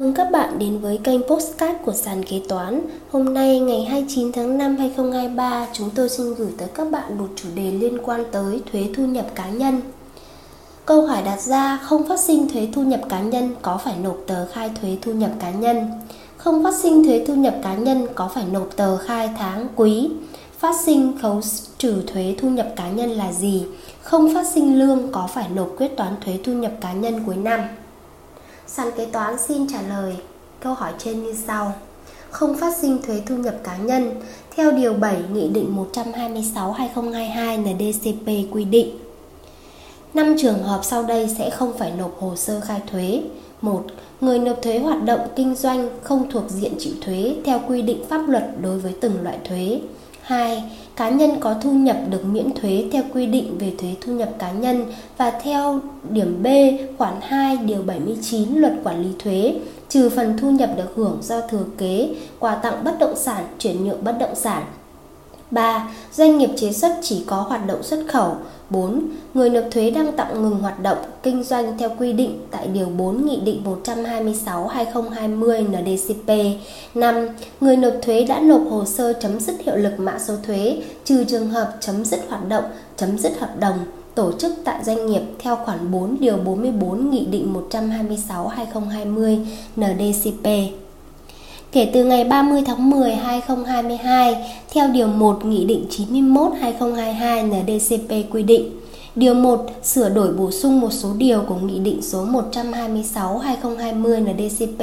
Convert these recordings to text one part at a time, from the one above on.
Mừng các bạn đến với kênh Postcard của sàn kế toán. Hôm nay ngày 29 tháng 5 2023, chúng tôi xin gửi tới các bạn một chủ đề liên quan tới thuế thu nhập cá nhân. Câu hỏi đặt ra không phát sinh thuế thu nhập cá nhân có phải nộp tờ khai thuế thu nhập cá nhân? Không phát sinh thuế thu nhập cá nhân có phải nộp tờ khai tháng quý? Phát sinh khấu trừ thuế thu nhập cá nhân là gì? Không phát sinh lương có phải nộp quyết toán thuế thu nhập cá nhân cuối năm? Sàn kế toán xin trả lời câu hỏi trên như sau. Không phát sinh thuế thu nhập cá nhân, theo Điều 7 Nghị định 126-2022 NDCP quy định. 5 trường hợp sau đây sẽ không phải nộp hồ sơ khai thuế. 1. Người nộp thuế hoạt động kinh doanh không thuộc diện chịu thuế theo quy định pháp luật đối với từng loại thuế. 2. Cá nhân có thu nhập được miễn thuế theo quy định về thuế thu nhập cá nhân và theo điểm B khoản 2 điều 79 Luật quản lý thuế, trừ phần thu nhập được hưởng do thừa kế, quà tặng bất động sản, chuyển nhượng bất động sản 3. Doanh nghiệp chế xuất chỉ có hoạt động xuất khẩu. 4. Người nộp thuế đang tạm ngừng hoạt động kinh doanh theo quy định tại Điều 4 Nghị định 126-2020 NDCP. 5. Người nộp thuế đã nộp hồ sơ chấm dứt hiệu lực mã số thuế, trừ trường hợp chấm dứt hoạt động, chấm dứt hợp đồng, tổ chức tại doanh nghiệp theo khoản 4 Điều 44 Nghị định 126-2020 NDCP kể từ ngày 30 tháng 10 2022 theo Điều 1 Nghị định 91 2022 NDCP quy định. Điều 1 sửa đổi bổ sung một số điều của Nghị định số 126 2020 NDCP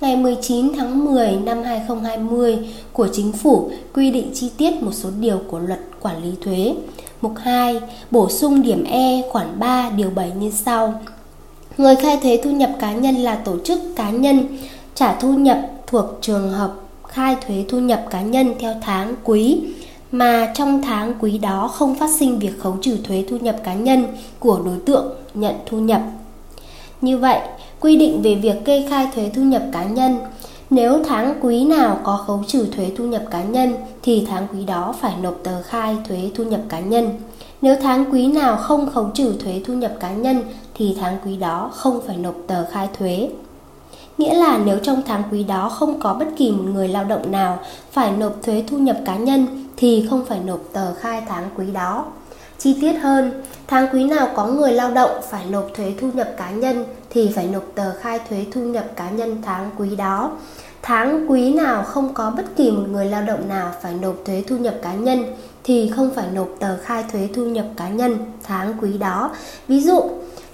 ngày 19 tháng 10 năm 2020 của Chính phủ quy định chi tiết một số điều của Luật Quản lý thuế. Mục 2 bổ sung điểm E khoản 3 điều 7 như sau. Người khai thuế thu nhập cá nhân là tổ chức cá nhân trả thu nhập thuộc trường hợp khai thuế thu nhập cá nhân theo tháng quý mà trong tháng quý đó không phát sinh việc khấu trừ thuế thu nhập cá nhân của đối tượng nhận thu nhập. Như vậy, quy định về việc kê khai thuế thu nhập cá nhân nếu tháng quý nào có khấu trừ thuế thu nhập cá nhân thì tháng quý đó phải nộp tờ khai thuế thu nhập cá nhân. Nếu tháng quý nào không khấu trừ thuế thu nhập cá nhân thì tháng quý đó không phải nộp tờ khai thuế. Nghĩa là nếu trong tháng quý đó không có bất kỳ một người lao động nào phải nộp thuế thu nhập cá nhân thì không phải nộp tờ khai tháng quý đó. Chi tiết hơn, tháng quý nào có người lao động phải nộp thuế thu nhập cá nhân thì phải nộp tờ khai thuế thu nhập cá nhân tháng quý đó. Tháng quý nào không có bất kỳ một người lao động nào phải nộp thuế thu nhập cá nhân thì không phải nộp tờ khai thuế thu nhập cá nhân tháng quý đó. Ví dụ,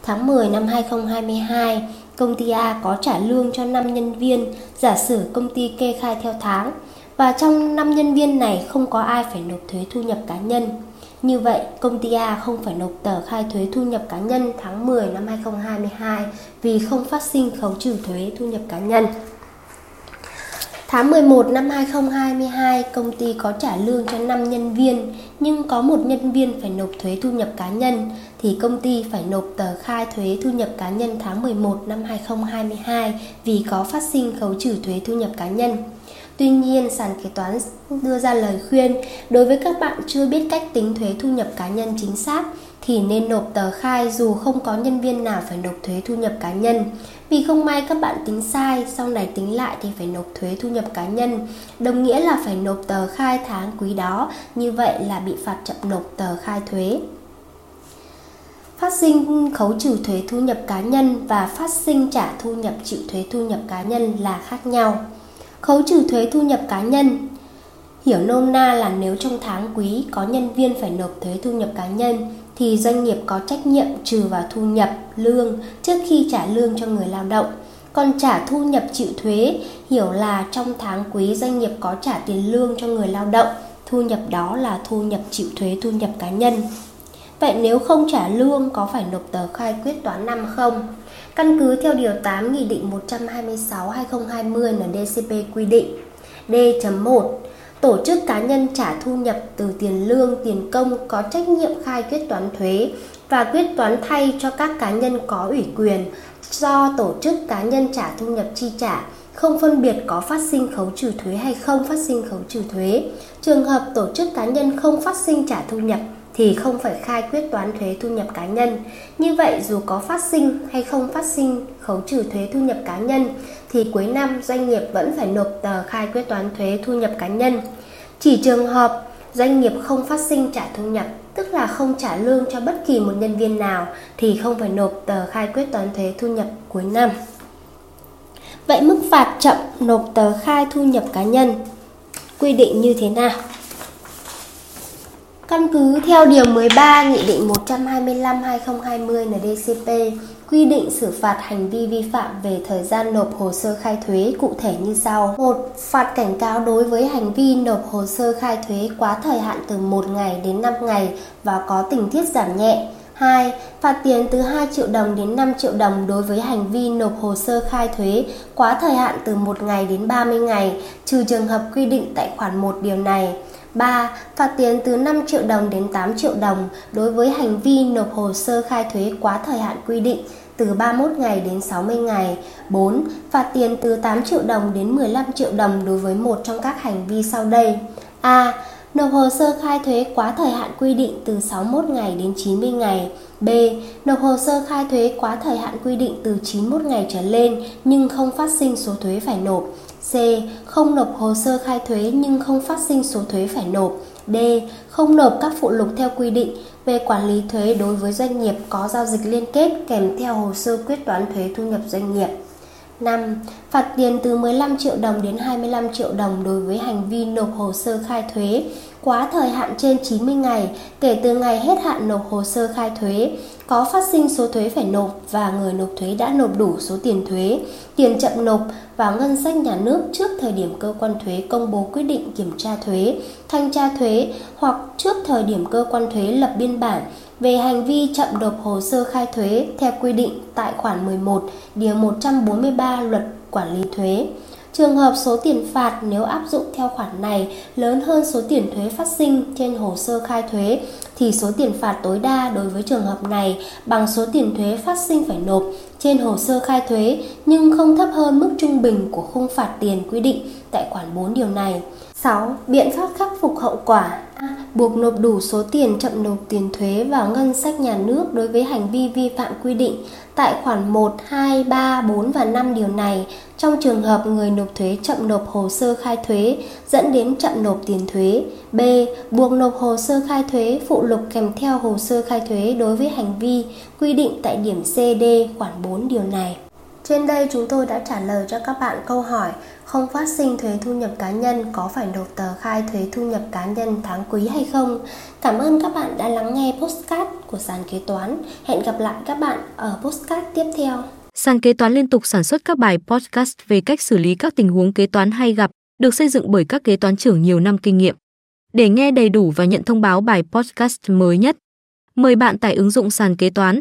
tháng 10 năm 2022, công ty A có trả lương cho 5 nhân viên, giả sử công ty kê khai theo tháng và trong 5 nhân viên này không có ai phải nộp thuế thu nhập cá nhân. Như vậy, công ty A không phải nộp tờ khai thuế thu nhập cá nhân tháng 10 năm 2022 vì không phát sinh khấu trừ thuế thu nhập cá nhân. Tháng 11 năm 2022, công ty có trả lương cho 5 nhân viên, nhưng có một nhân viên phải nộp thuế thu nhập cá nhân, thì công ty phải nộp tờ khai thuế thu nhập cá nhân tháng 11 năm 2022 vì có phát sinh khấu trừ thuế thu nhập cá nhân. Tuy nhiên, sàn kế toán đưa ra lời khuyên đối với các bạn chưa biết cách tính thuế thu nhập cá nhân chính xác thì nên nộp tờ khai dù không có nhân viên nào phải nộp thuế thu nhập cá nhân. Vì không may các bạn tính sai, sau này tính lại thì phải nộp thuế thu nhập cá nhân, đồng nghĩa là phải nộp tờ khai tháng quý đó, như vậy là bị phạt chậm nộp tờ khai thuế. Phát sinh khấu trừ thuế thu nhập cá nhân và phát sinh trả thu nhập chịu thuế thu nhập cá nhân là khác nhau. Khấu trừ thuế thu nhập cá nhân Hiểu nôm na là nếu trong tháng quý có nhân viên phải nộp thuế thu nhập cá nhân thì doanh nghiệp có trách nhiệm trừ vào thu nhập, lương trước khi trả lương cho người lao động. Còn trả thu nhập chịu thuế hiểu là trong tháng quý doanh nghiệp có trả tiền lương cho người lao động, thu nhập đó là thu nhập chịu thuế thu nhập cá nhân. Vậy nếu không trả lương có phải nộp tờ khai quyết toán năm không? Căn cứ theo Điều 8 Nghị định 126-2020 NDCP quy định D.1 Tổ chức cá nhân trả thu nhập từ tiền lương, tiền công có trách nhiệm khai quyết toán thuế và quyết toán thay cho các cá nhân có ủy quyền do tổ chức cá nhân trả thu nhập chi trả không phân biệt có phát sinh khấu trừ thuế hay không phát sinh khấu trừ thuế. Trường hợp tổ chức cá nhân không phát sinh trả thu nhập thì không phải khai quyết toán thuế thu nhập cá nhân. Như vậy dù có phát sinh hay không phát sinh khấu trừ thuế thu nhập cá nhân thì cuối năm doanh nghiệp vẫn phải nộp tờ khai quyết toán thuế thu nhập cá nhân. Chỉ trường hợp doanh nghiệp không phát sinh trả thu nhập, tức là không trả lương cho bất kỳ một nhân viên nào thì không phải nộp tờ khai quyết toán thuế thu nhập cuối năm. Vậy mức phạt chậm nộp tờ khai thu nhập cá nhân quy định như thế nào? Căn cứ theo Điều 13 Nghị định 125-2020 NDCP quy định xử phạt hành vi vi phạm về thời gian nộp hồ sơ khai thuế cụ thể như sau. 1. Phạt cảnh cáo đối với hành vi nộp hồ sơ khai thuế quá thời hạn từ 1 ngày đến 5 ngày và có tình tiết giảm nhẹ. 2. Phạt tiền từ 2 triệu đồng đến 5 triệu đồng đối với hành vi nộp hồ sơ khai thuế quá thời hạn từ 1 ngày đến 30 ngày, trừ trường hợp quy định tại khoản 1 điều này. 3. Phạt tiền từ 5 triệu đồng đến 8 triệu đồng đối với hành vi nộp hồ sơ khai thuế quá thời hạn quy định từ 31 ngày đến 60 ngày. 4. Phạt tiền từ 8 triệu đồng đến 15 triệu đồng đối với một trong các hành vi sau đây. A. Nộp hồ sơ khai thuế quá thời hạn quy định từ 61 ngày đến 90 ngày. B. Nộp hồ sơ khai thuế quá thời hạn quy định từ 91 ngày trở lên nhưng không phát sinh số thuế phải nộp. C. Không nộp hồ sơ khai thuế nhưng không phát sinh số thuế phải nộp. D. Không nộp các phụ lục theo quy định về quản lý thuế đối với doanh nghiệp có giao dịch liên kết kèm theo hồ sơ quyết toán thuế thu nhập doanh nghiệp. 5. Phạt tiền từ 15 triệu đồng đến 25 triệu đồng đối với hành vi nộp hồ sơ khai thuế quá thời hạn trên 90 ngày kể từ ngày hết hạn nộp hồ sơ khai thuế, có phát sinh số thuế phải nộp và người nộp thuế đã nộp đủ số tiền thuế, tiền chậm nộp vào ngân sách nhà nước trước thời điểm cơ quan thuế công bố quyết định kiểm tra thuế, thanh tra thuế hoặc trước thời điểm cơ quan thuế lập biên bản về hành vi chậm nộp hồ sơ khai thuế theo quy định tại khoản 11 điều 143 Luật Quản lý thuế. Trường hợp số tiền phạt nếu áp dụng theo khoản này lớn hơn số tiền thuế phát sinh trên hồ sơ khai thuế, thì số tiền phạt tối đa đối với trường hợp này bằng số tiền thuế phát sinh phải nộp trên hồ sơ khai thuế, nhưng không thấp hơn mức trung bình của khung phạt tiền quy định tại khoản 4 điều này. 6. Biện pháp khắc phục hậu quả A. Buộc nộp đủ số tiền chậm nộp tiền thuế vào ngân sách nhà nước đối với hành vi vi phạm quy định tại khoản 1, 2, 3, 4 và 5 điều này trong trường hợp người nộp thuế chậm nộp hồ sơ khai thuế dẫn đến chậm nộp tiền thuế. B. Buộc nộp hồ sơ khai thuế phụ lục kèm theo hồ sơ khai thuế đối với hành vi quy định tại điểm CD khoản 4 điều này. Trên đây chúng tôi đã trả lời cho các bạn câu hỏi không phát sinh thuế thu nhập cá nhân có phải nộp tờ khai thuế thu nhập cá nhân tháng quý hay không? Cảm ơn các bạn đã lắng nghe postcard của sàn kế toán. Hẹn gặp lại các bạn ở postcard tiếp theo. Sàn kế toán liên tục sản xuất các bài podcast về cách xử lý các tình huống kế toán hay gặp, được xây dựng bởi các kế toán trưởng nhiều năm kinh nghiệm. Để nghe đầy đủ và nhận thông báo bài podcast mới nhất, mời bạn tải ứng dụng sàn kế toán